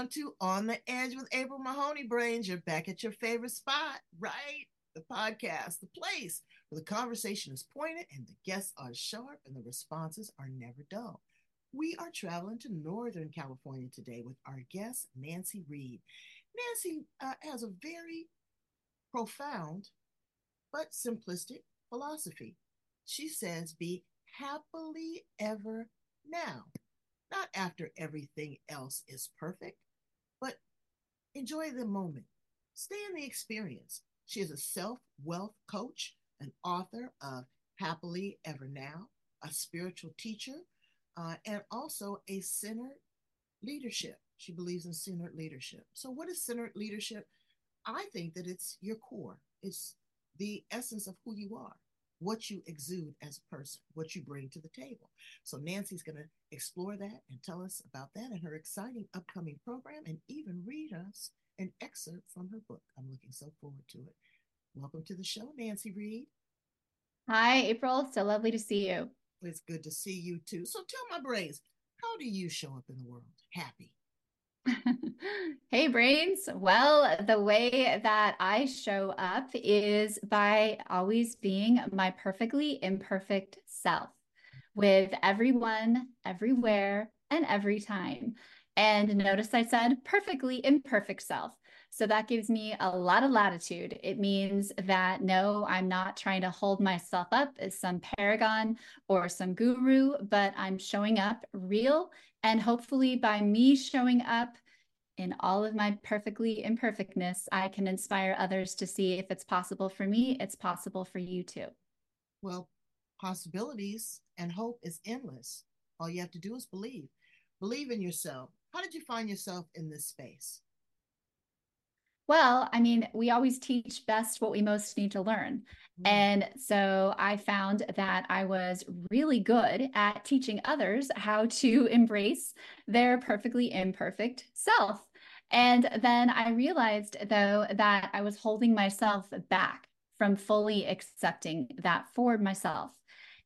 Welcome to On the Edge with April Mahoney Brains. You're back at your favorite spot, right? The podcast, the place where the conversation is pointed and the guests are sharp and the responses are never dull. We are traveling to Northern California today with our guest, Nanci Reed. Nanci uh, has a very profound but simplistic philosophy. She says, Be happily ever now, not after everything else is perfect, but enjoy the moment, stay in the experience. She is a self worth coach, an author of Happily Ever Now, a spiritual teacher, uh, and also a centered leadership. She believes in centered leadership. So, what is centered leadership? I think that it's your core, it's the essence of who you are, what you exude as a person, what you bring to the table. So, Nanci's going to explore that and tell us about that and her exciting upcoming program and even read us an excerpt from her book. I'm looking so forward to it. Welcome to the show, Nanci Reed. Hi, April. So lovely to see you. It's good to see you too. So tell my brains, how do you show up in the world happy? hey, brains. Well, the way that I show up is by always being my perfectly imperfect self with everyone, everywhere, and every time. And notice I said perfectly imperfect self. So that gives me a lot of latitude. It means that no, I'm not trying to hold myself up as some paragon or some guru, but I'm showing up real. And hopefully, by me showing up in all of my perfectly imperfectness, I can inspire others to see if it's possible for me, it's possible for you too. Well, possibilities and hope is endless. All you have to do is believe. Believe in yourself. How did you find yourself in this space? Well, I mean, we always teach best what we most need to learn. Mm-hmm. And so I found that I was really good at teaching others how to embrace their perfectly imperfect self. And then I realized, though, that I was holding myself back from fully accepting that for myself,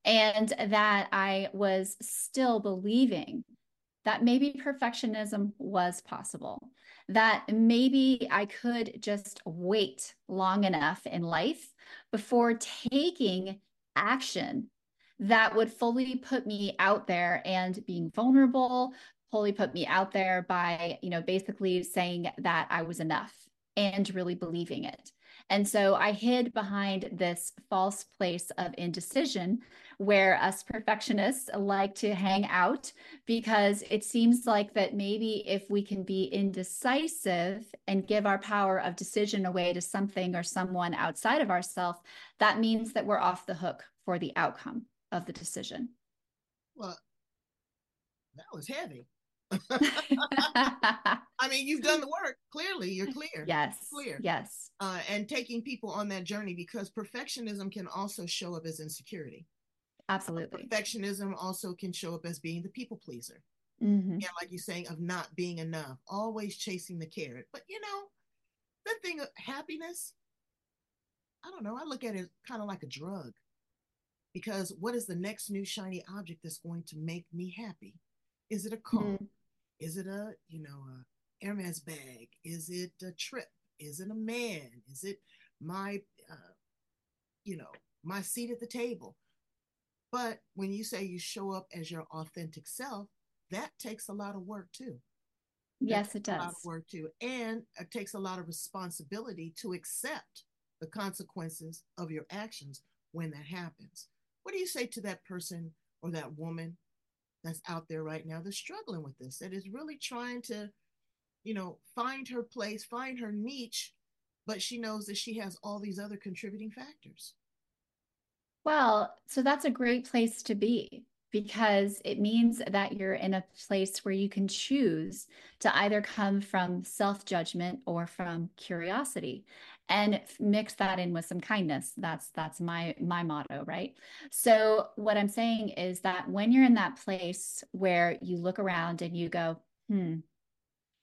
and that I was still believing that maybe perfectionism was possible that maybe I could just wait long enough in life before taking action that would fully put me out there and being vulnerable, fully put me out there by, you know, basically saying that I was enough and really believing it. And so I hid behind this false place of indecision where us perfectionists like to hang out because it seems like that maybe if we can be indecisive and give our power of decision away to something or someone outside of ourselves, that means that we're off the hook for the outcome of the decision. Well, that was heavy. I mean, you've done the work. Clearly, you're clear. Yes. Clear. Yes. Uh, and taking people on that journey because perfectionism can also show up as insecurity. Absolutely. Perfectionism also can show up as being the people pleaser. Mm-hmm. Yeah, like you're saying, of not being enough, always chasing the carrot. But you know, the thing of happiness, I don't know. I look at it kind of like a drug because what is the next new shiny object that's going to make me happy? Is it a car? Mm-hmm. Is it a, you know, a Hermes bag? Is it a trip? Is it a man? Is it my, uh, you know, my seat at the table? But when you say you show up as your authentic self, that takes a lot of work too. Yes, it does. A lot of work too. And it takes a lot of responsibility to accept the consequences of your actions when that happens. What do you say to that person or that woman that's out there right now that's struggling with this, that is really trying to, you know, find her place, find her niche, but she knows that she has all these other contributing factors? Well, so that's a great place to be because it means that you're in a place where you can choose to either come from self judgment or from curiosity and mix that in with some kindness. That's that's my my motto right? So what i'm saying is that when you're in that place where you look around and you go hmm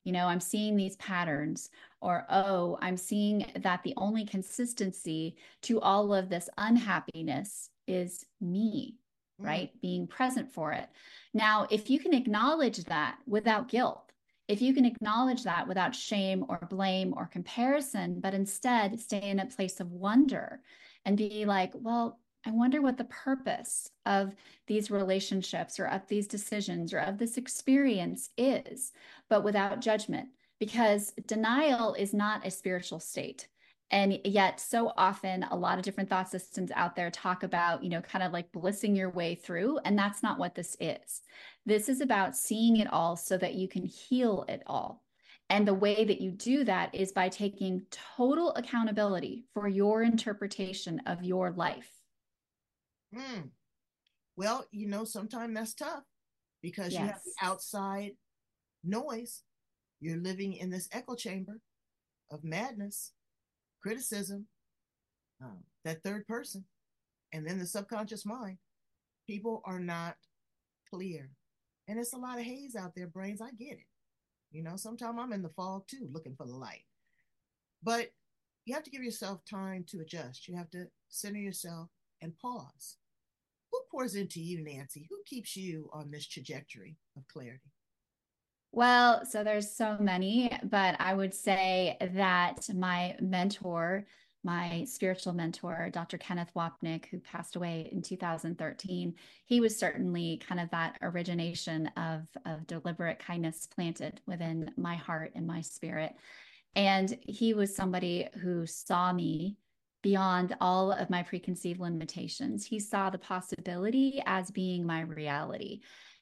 you know i'm seeing these patterns or oh i'm seeing that the only consistency to all of this unhappiness is me mm. right? Being present for it. Now if you can acknowledge that without guilt if you can acknowledge that without shame or blame or comparison, but instead stay in a place of wonder and be like, well, I wonder what the purpose of these relationships or of these decisions or of this experience is, but without judgment, because denial is not a spiritual state. And yet, so often, a lot of different thought systems out there talk about, you know, kind of like blissing your way through. And that's not what this is. This is about seeing it all so that you can heal it all. And the way that you do that is by taking total accountability for your interpretation of your life. Mm. Well, you know, sometimes that's tough because yes. you have the outside noise. You're living in this echo chamber of madness, criticism, um, that third person, and then the subconscious mind. People are not clear and it's a lot of haze out there, brains. I get it. You know, sometimes I'm in the fog too, looking for the light. But you have to give yourself time to adjust. You have to center yourself and pause. Who pours into you, Nanci? Who keeps you on this trajectory of clarity? Well, so there's so many, but I would say that my mentor, my spiritual mentor, Dr. Kenneth Wapnick, who passed away in 2013, he was certainly kind of that origination of, of deliberate kindness planted within my heart and my spirit. And he was somebody who saw me beyond all of my preconceived limitations. He saw the possibility as being my reality.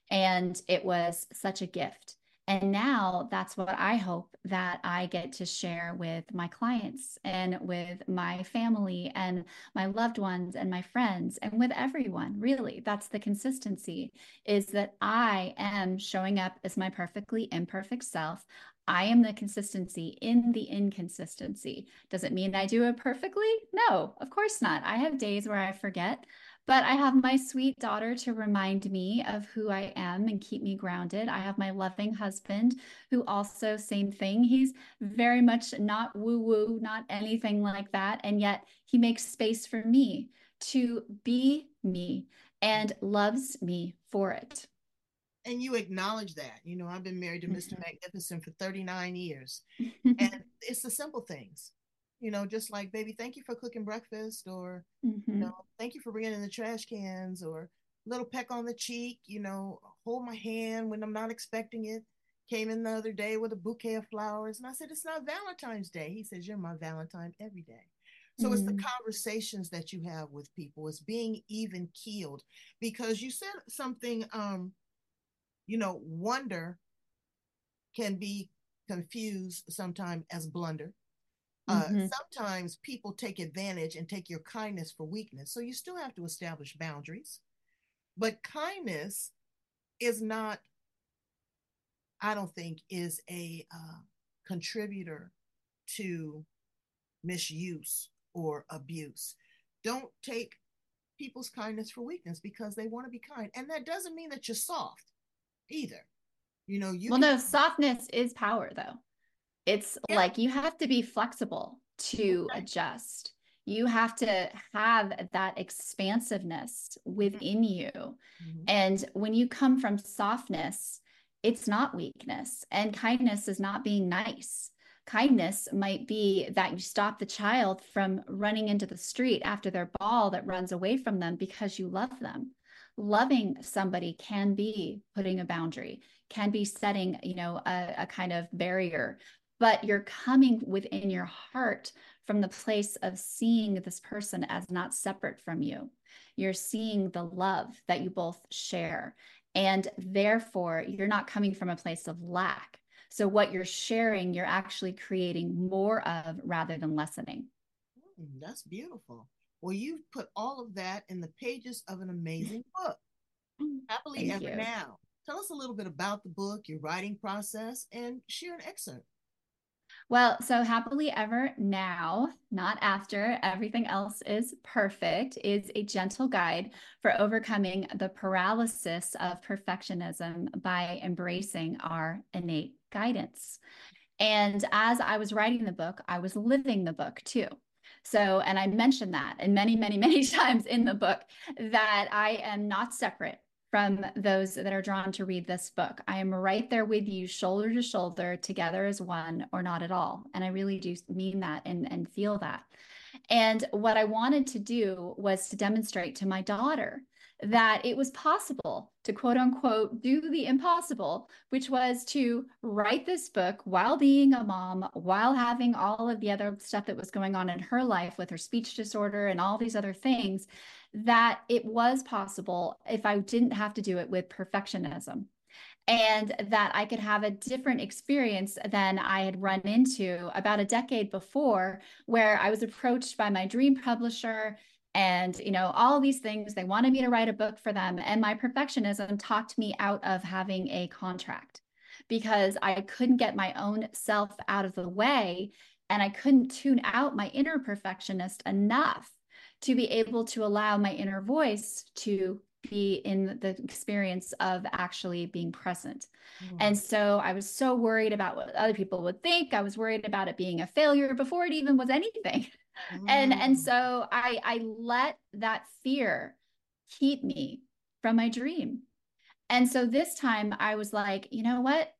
And it was such a gift and now that's what I hope that I get to share with my clients and with my family and my loved ones and my friends and with everyone. Really, that's the consistency is that I am showing up as my perfectly imperfect self. I am the consistency in the inconsistency. Does it mean I do it perfectly? No, of course not. I have days where I forget. But I have my sweet daughter to remind me of who I am and keep me grounded. I have my loving husband who also, same thing. He's very much not woo woo, not anything like that. And yet he makes space for me to be me and loves me for it. And you acknowledge that. You know, I've been married to Mr. Mm-hmm. Magnificent for 39 years. and it's the simple things you know, just like, baby, thank you for cooking breakfast, or, mm-hmm. you know, thank you for bringing in the trash cans, or little peck on the cheek, you know, hold my hand when I'm not expecting it. Came in the other day with a bouquet of flowers, and I said, It's not Valentine's Day. He says, You're my Valentine every day. So mm-hmm. it's the mm-hmm. conversations that you have with people, it's being even keeled because you said something, um, you know, wonder can be confused sometimes as blunder uh, mm-hmm. Sometimes people take advantage and take your kindness for weakness. So you still have to establish boundaries. But kindness is not, I don't think, is a uh, contributor to misuse or abuse. Don't take people's kindness for weakness because they want to be kind. And that doesn't mean that you're soft either. You know, you Well, can- no, softness is power though. It's yeah. like you have to be flexible to adjust. You have to have that expansiveness within you. Mm-hmm. And when you come from softness, it's not weakness. And kindness is not being nice. Kindness might be that you stop the child from running into the street after their ball that runs away from them because you love them loving somebody can be putting a boundary can be setting you know a, a, kind of barrier but you're coming within your heart from the place of seeing this person as not separate from you. You're seeing the love that you both share. And therefore, you're not coming from a place of lack. So, what you're sharing, you're actually creating more of rather than lessening. Mm, that's beautiful. Well, you've put all of that in the pages of an amazing book. Happily Thank Ever you. Now. Tell us a little bit about the book, your writing process, and share an excerpt. Well, so happily ever now, not after everything else is perfect, is a gentle guide for overcoming the paralysis of perfectionism by embracing our innate guidance. And as I was writing the book, I was living the book too. So, and I mentioned that and many, many, many times in the book that I am not separate from those that are drawn to read this book. I am right there with you, shoulder to shoulder, together as one or not at all. And I really do mean that and, and feel that. And what I wanted to do was to demonstrate to my daughter that it was possible to quote unquote do the impossible, which was to write this book while being a mom, while having all of the other stuff that was going on in her life with her speech disorder and all these other things, that it was possible if I didn't have to do it with perfectionism. And that I could have a different experience than I had run into about a decade before, where I was approached by my dream publisher and you know all these things they wanted me to write a book for them and my perfectionism talked me out of having a contract because i couldn't get my own self out of the way and i couldn't tune out my inner perfectionist enough to be able to allow my inner voice to be in the experience of actually being present. Mm. And so I was so worried about what other people would think. I was worried about it being a failure before it even was anything. And and mm. so I I let that fear keep me from my dream. And so this time I was like, you know what?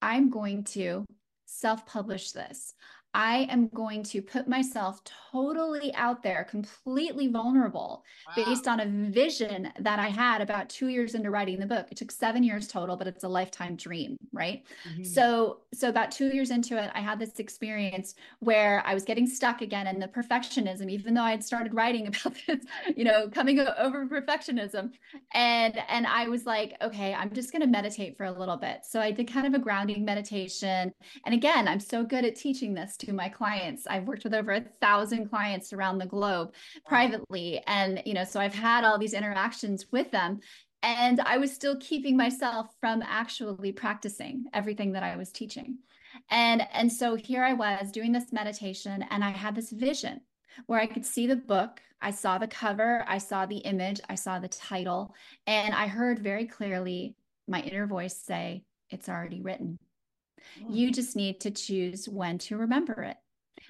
I'm going to self-publish this. I am going to put myself totally out there, completely vulnerable, wow. based on a vision that I had about two years into writing the book. It took seven years total, but it's a lifetime dream, right? Mm-hmm. So, so about two years into it, I had this experience where I was getting stuck again in the perfectionism, even though I had started writing about this, you know, coming over perfectionism, and and I was like, okay, I'm just going to meditate for a little bit. So I did kind of a grounding meditation, and again, I'm so good at teaching this to my clients. I've worked with over a thousand clients around the globe privately. And, you know, so I've had all these interactions with them. And I was still keeping myself from actually practicing everything that I was teaching. And, and so here I was doing this meditation, and I had this vision where I could see the book. I saw the cover, I saw the image, I saw the title, and I heard very clearly my inner voice say, It's already written. Mm-hmm. You just need to choose when to remember it.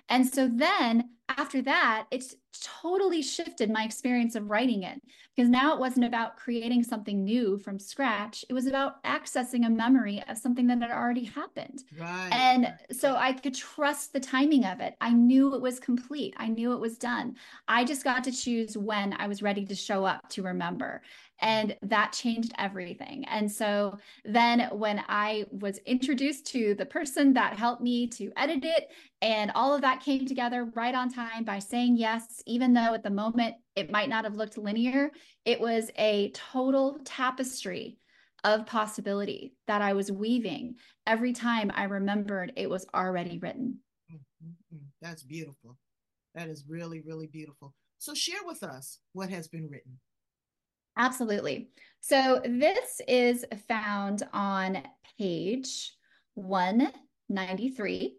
And so then after that, it's totally shifted my experience of writing it because now it wasn't about creating something new from scratch. It was about accessing a memory of something that had already happened. Right. And so I could trust the timing of it. I knew it was complete, I knew it was done. I just got to choose when I was ready to show up to remember and that changed everything. And so then when I was introduced to the person that helped me to edit it, and all of that came together right on time by saying yes, even though at the moment it might not have looked linear, it was a total tapestry of possibility that I was weaving every time I remembered it was already written. Mm-hmm. That's beautiful. That is really, really beautiful. So, share with us what has been written. Absolutely. So this is found on page 193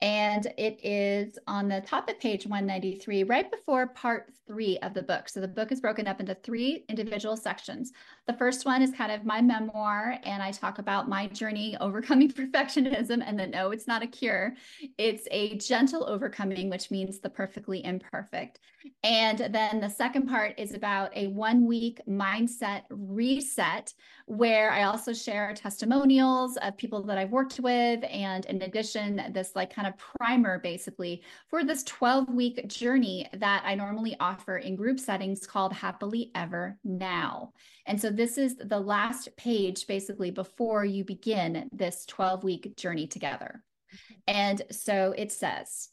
and it is on the top of page 193, right before part three of the book. So the book is broken up into three individual sections. The first one is kind of my memoir, and I talk about my journey overcoming perfectionism. And then, no, it's not a cure, it's a gentle overcoming, which means the perfectly imperfect. And then the second part is about a one week mindset reset, where I also share testimonials of people that I've worked with. And in addition, this like kind of primer basically for this 12 week journey that I normally offer in group settings called Happily Ever Now. And so this is the last page basically before you begin this 12 week journey together. Mm-hmm. And so it says,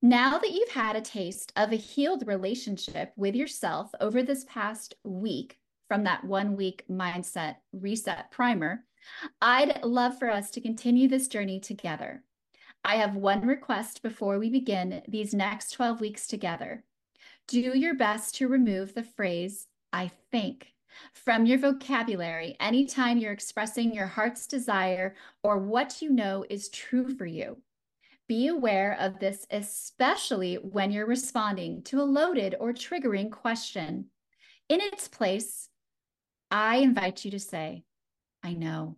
now that you've had a taste of a healed relationship with yourself over this past week from that one week mindset reset primer, I'd love for us to continue this journey together. I have one request before we begin these next 12 weeks together. Do your best to remove the phrase, I think, From your vocabulary, anytime you're expressing your heart's desire or what you know is true for you. Be aware of this, especially when you're responding to a loaded or triggering question. In its place, I invite you to say, I know.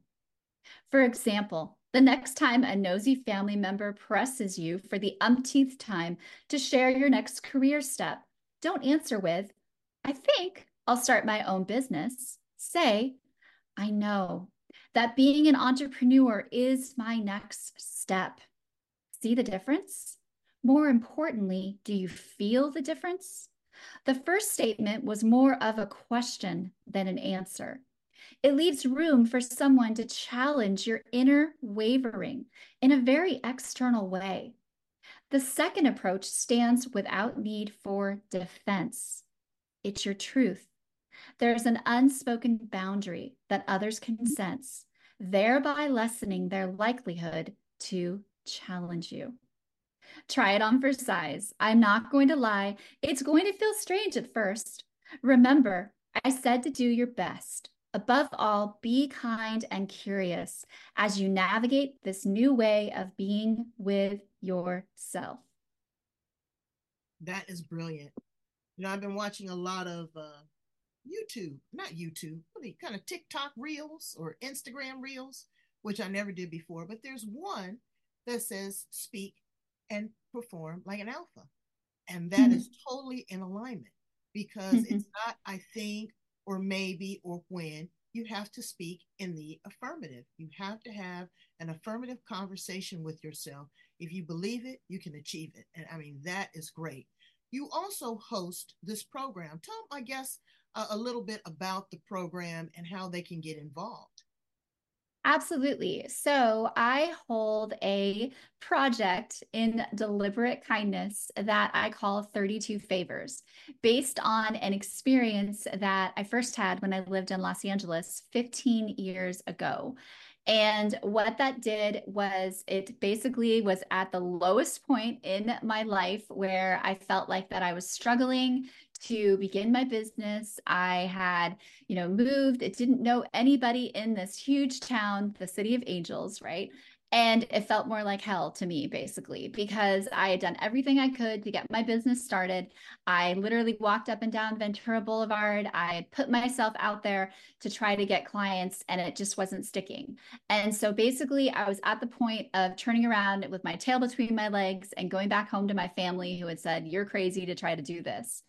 For example, the next time a nosy family member presses you for the umpteenth time to share your next career step, don't answer with, I think I'll start my own business. Say, I know that being an entrepreneur is my next step. See the difference? More importantly, do you feel the difference? The first statement was more of a question than an answer. It leaves room for someone to challenge your inner wavering in a very external way. The second approach stands without need for defense. It's your truth. There's an unspoken boundary that others can sense, thereby lessening their likelihood to challenge you. Try it on for size. I'm not going to lie, it's going to feel strange at first. Remember, I said to do your best. Above all, be kind and curious as you navigate this new way of being with yourself. That is brilliant. You know, I've been watching a lot of uh, YouTube, not YouTube, really kind of TikTok reels or Instagram reels, which I never did before. But there's one that says speak and perform like an alpha. And that mm-hmm. is totally in alignment because mm-hmm. it's not, I think, or maybe or when you have to speak in the affirmative. You have to have an affirmative conversation with yourself. If you believe it, you can achieve it. And I mean, that is great. You also host this program. Tell my guests a, a little bit about the program and how they can get involved. Absolutely. So I hold a project in deliberate kindness that I call 32 Favors, based on an experience that I first had when I lived in Los Angeles 15 years ago. And what that did was it basically was at the lowest point in my life where I felt like that I was struggling to begin my business. I had, you know, moved, it didn't know anybody in this huge town, the city of angels, right? And it felt more like hell to me, basically, because I had done everything I could to get my business started. I literally walked up and down Ventura Boulevard. I put myself out there to try to get clients, and it just wasn't sticking. And so basically, I was at the point of turning around with my tail between my legs and going back home to my family, who had said, You're crazy to try to do this.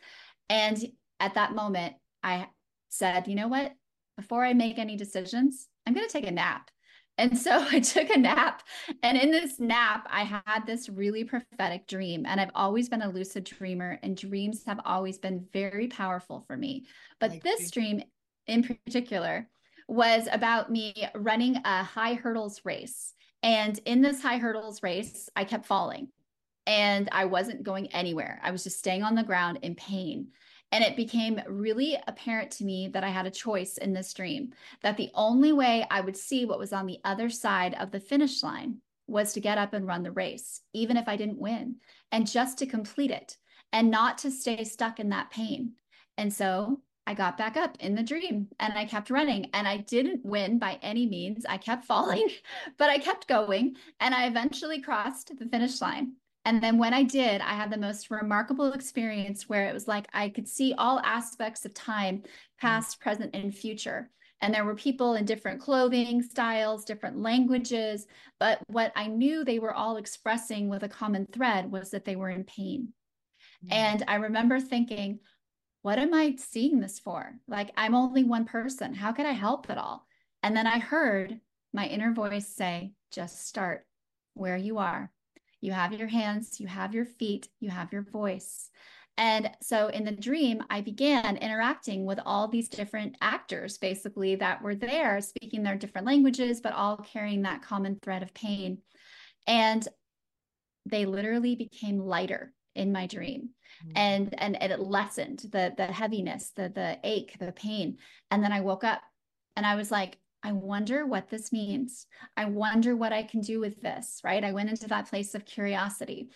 And at that moment, I said, You know what? Before I make any decisions, I'm going to take a nap. And so I took a nap. And in this nap, I had this really prophetic dream. And I've always been a lucid dreamer, and dreams have always been very powerful for me. But this dream in particular was about me running a high hurdles race. And in this high hurdles race, I kept falling and I wasn't going anywhere. I was just staying on the ground in pain. And it became really apparent to me that I had a choice in this dream, that the only way I would see what was on the other side of the finish line was to get up and run the race, even if I didn't win, and just to complete it and not to stay stuck in that pain. And so I got back up in the dream and I kept running and I didn't win by any means. I kept falling, but I kept going and I eventually crossed the finish line. And then when I did, I had the most remarkable experience where it was like I could see all aspects of time, mm. past, present, and future. And there were people in different clothing styles, different languages. But what I knew they were all expressing with a common thread was that they were in pain. Mm-hmm. And I remember thinking, what am I seeing this for? Like, I'm only one person. How could I help at all? And then I heard my inner voice say, just start where you are you have your hands, you have your feet, you have your voice. And so in the dream, I began interacting with all these different actors, basically, that were there speaking their different languages, but all carrying that common thread of pain. And they literally became lighter in my dream. Mm-hmm. And, and and it lessened the the heaviness, the the ache, the pain. And then I woke up and I was like, I wonder what this means. I wonder what I can do with this, right? I went into that place of curiosity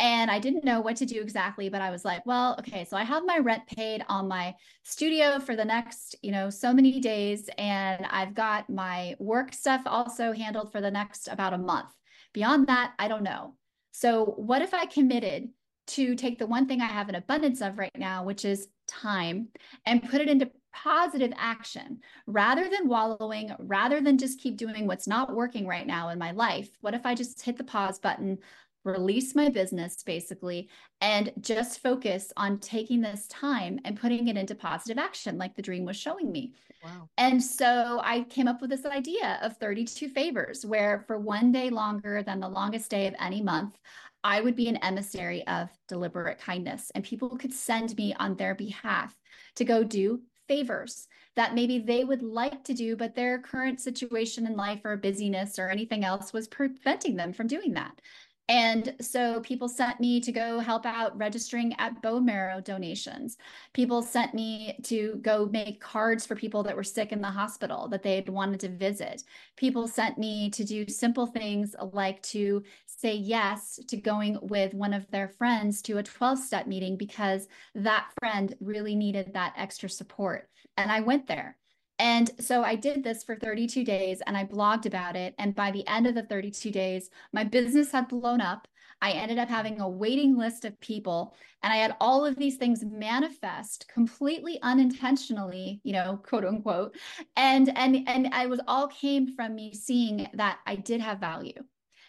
and I didn't know what to do exactly, but I was like, well, okay, so I have my rent paid on my studio for the next, you know, so many days. And I've got my work stuff also handled for the next about a month. Beyond that, I don't know. So, what if I committed to take the one thing I have an abundance of right now, which is time, and put it into positive action rather than wallowing, rather than just keep doing what's not working right now in my life? What if I just hit the pause button, release my business basically, and just focus on taking this time and putting it into positive action, like the dream was showing me? Wow. And so I came up with this idea of 32 favors, where for one day longer than the longest day of any month, I would be an emissary of deliberate kindness, and people could send me on their behalf to go do favors that maybe they would like to do, but their current situation in life or busyness or anything else was preventing them from doing that. And so people sent me to go help out registering at bone marrow donations. People sent me to go make cards for people that were sick in the hospital that they had wanted to visit. People sent me to do simple things like to say yes to going with one of their friends to a 12 step meeting because that friend really needed that extra support. And I went there. And so I did this for 32 days and I blogged about it. And by the end of the 32 days, my business had blown up. I ended up having a waiting list of people and I had all of these things manifest completely unintentionally, you know, quote unquote. And and and I was all came from me seeing that I did have value.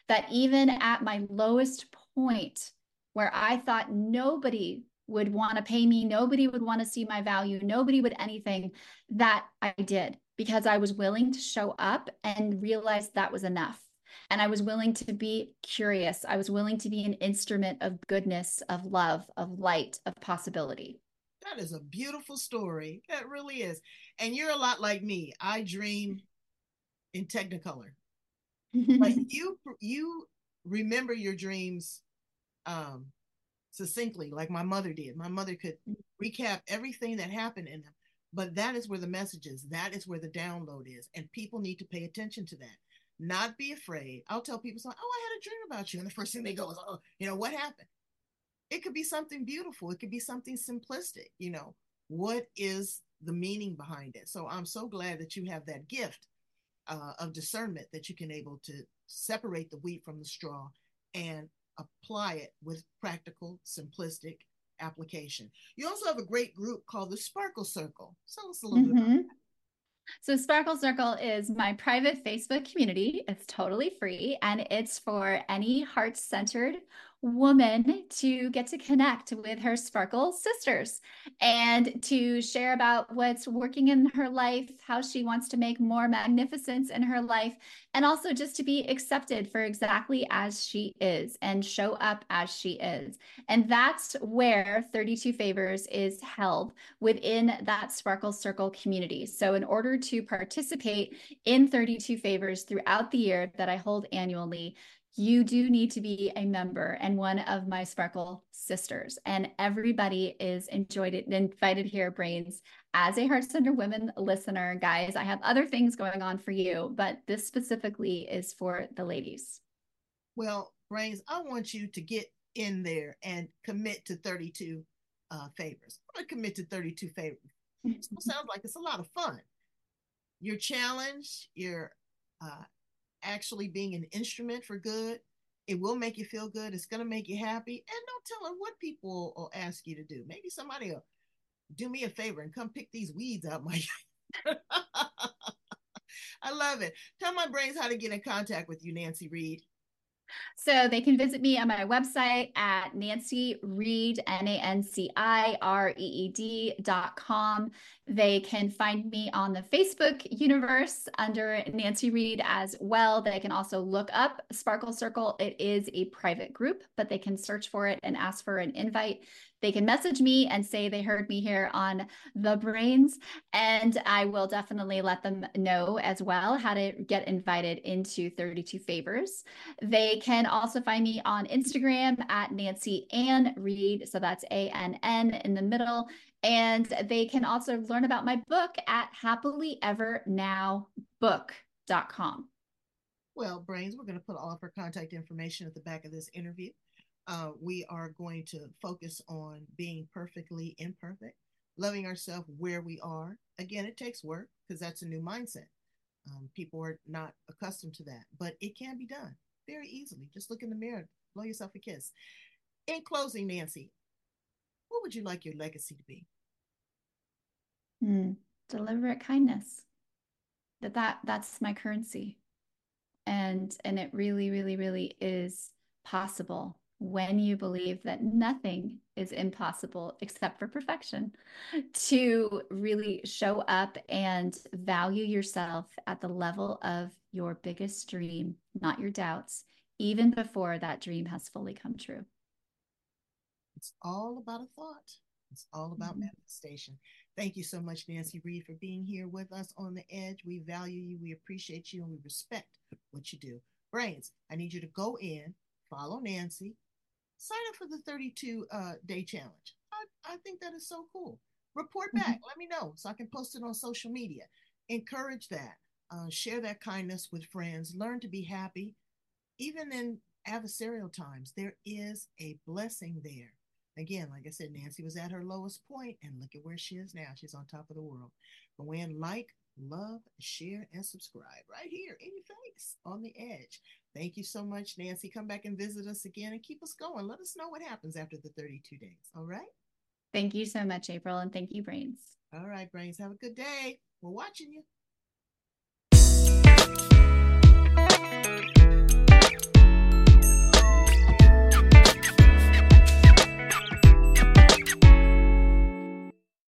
That even at my lowest point where I thought nobody would want to pay me. Nobody would want to see my value. Nobody would anything that I did because I was willing to show up and realize that was enough. And I was willing to be curious. I was willing to be an instrument of goodness, of love, of light, of possibility. That is a beautiful story. That really is. And you're a lot like me. I dream in Technicolor. but you you remember your dreams um succinctly, like my mother did. My mother could recap everything that happened in them. But that is where the message is. That is where the download is. And people need to pay attention to that. Not be afraid. I'll tell people, oh, I had a dream about you. And the first thing they go is, oh, you know, what happened? It could be something beautiful. It could be something simplistic. You know, what is the meaning behind it? So I'm so glad that you have that gift uh, of discernment that you can able to separate the wheat from the straw and apply it with practical, simplistic application. You also have a great group called the Sparkle Circle. Tell us a little mm-hmm. bit about mm-hmm. that. So, Sparkle Circle is my private Facebook community. It's totally free and it's for any heart centered woman to get to connect with her sparkle sisters and to share about what's working in her life, how she wants to make more magnificence in her life, and also just to be accepted for exactly as she is and show up as she is. And that's where 32 Favors is held within that Sparkle Circle community. So, in order to participate in 32 Favors throughout the year that I hold annually, you do need to be a member and one of my Sparkle sisters. And everybody is enjoyed it invited here, Brains. As a Heart Center Women listener, guys, I have other things going on for you, but this specifically is for the ladies. Well, Brains, I want you to get in there and commit to 32 uh, favors. I'm going to commit to 32 favors. It sounds like it's a lot of fun. Your challenge, your uh, actually being an instrument for good. It will make you feel good. It's going to make you happy. And don't tell them what people will ask you to do. Maybe somebody will do me a favor and come pick these weeds out my I love it. Tell my brains how to get in contact with you, Nanci Reed. So they can visit me on my website at Nanci Reed, N A N C I R E E D dot com. They can find me on the Facebook universe under Nanci Reed as well. They can also look up Sparkle Circle. It is a private group, but they can search for it and ask for an invite they can message me and say they heard me here on the brains and i will definitely let them know as well how to get invited into 32 favors they can also find me on instagram at Nancy ann reed so that's a-n-n in the middle and they can also learn about my book at happily ever now brains.book.com. Well, Brains, we're going to put all of her contact information at the back of this interview. Uh, we are going to focus on being perfectly imperfect, loving ourselves where we are. Again, it takes work because that's a new mindset. Um, people are not accustomed to that, but it can be done very easily. Just look in the mirror, blow yourself a kiss. In closing, Nanci, what would you like your legacy to be? Mm, deliberate kindness. That that that's my currency, and and it really, really, really is possible when you believe that nothing is impossible except for perfection, to really show up and value yourself at the level of your biggest dream, not your doubts, even before that dream has fully come true. It's all about a thought. It's all about mm-hmm. manifestation. Thank you so much, Nanci Reed, for being here with us on the edge. We value you, we appreciate you, and we respect what you do. Brains, I need you to go in, follow Nanci, sign up for the 32 uh, day challenge. I, I think that is so cool. Report mm-hmm. back. Mm-hmm. Let me know so I can post it on social media. Encourage that. Uh, share that kindness with friends. Learn to be happy. Even in adversarial times, there is a blessing there. Again, like I said, Nanci was at her lowest point, and look at where she is now. She's on top of the world. But when, like, love, share, and subscribe right here in your face on the edge. Thank you so much, Nanci. Come back and visit us again and keep us going. Let us know what happens after the 32 days. All right. Thank you so much, April. And thank you, Brains. All right, Brains. Have a good day. We're watching you.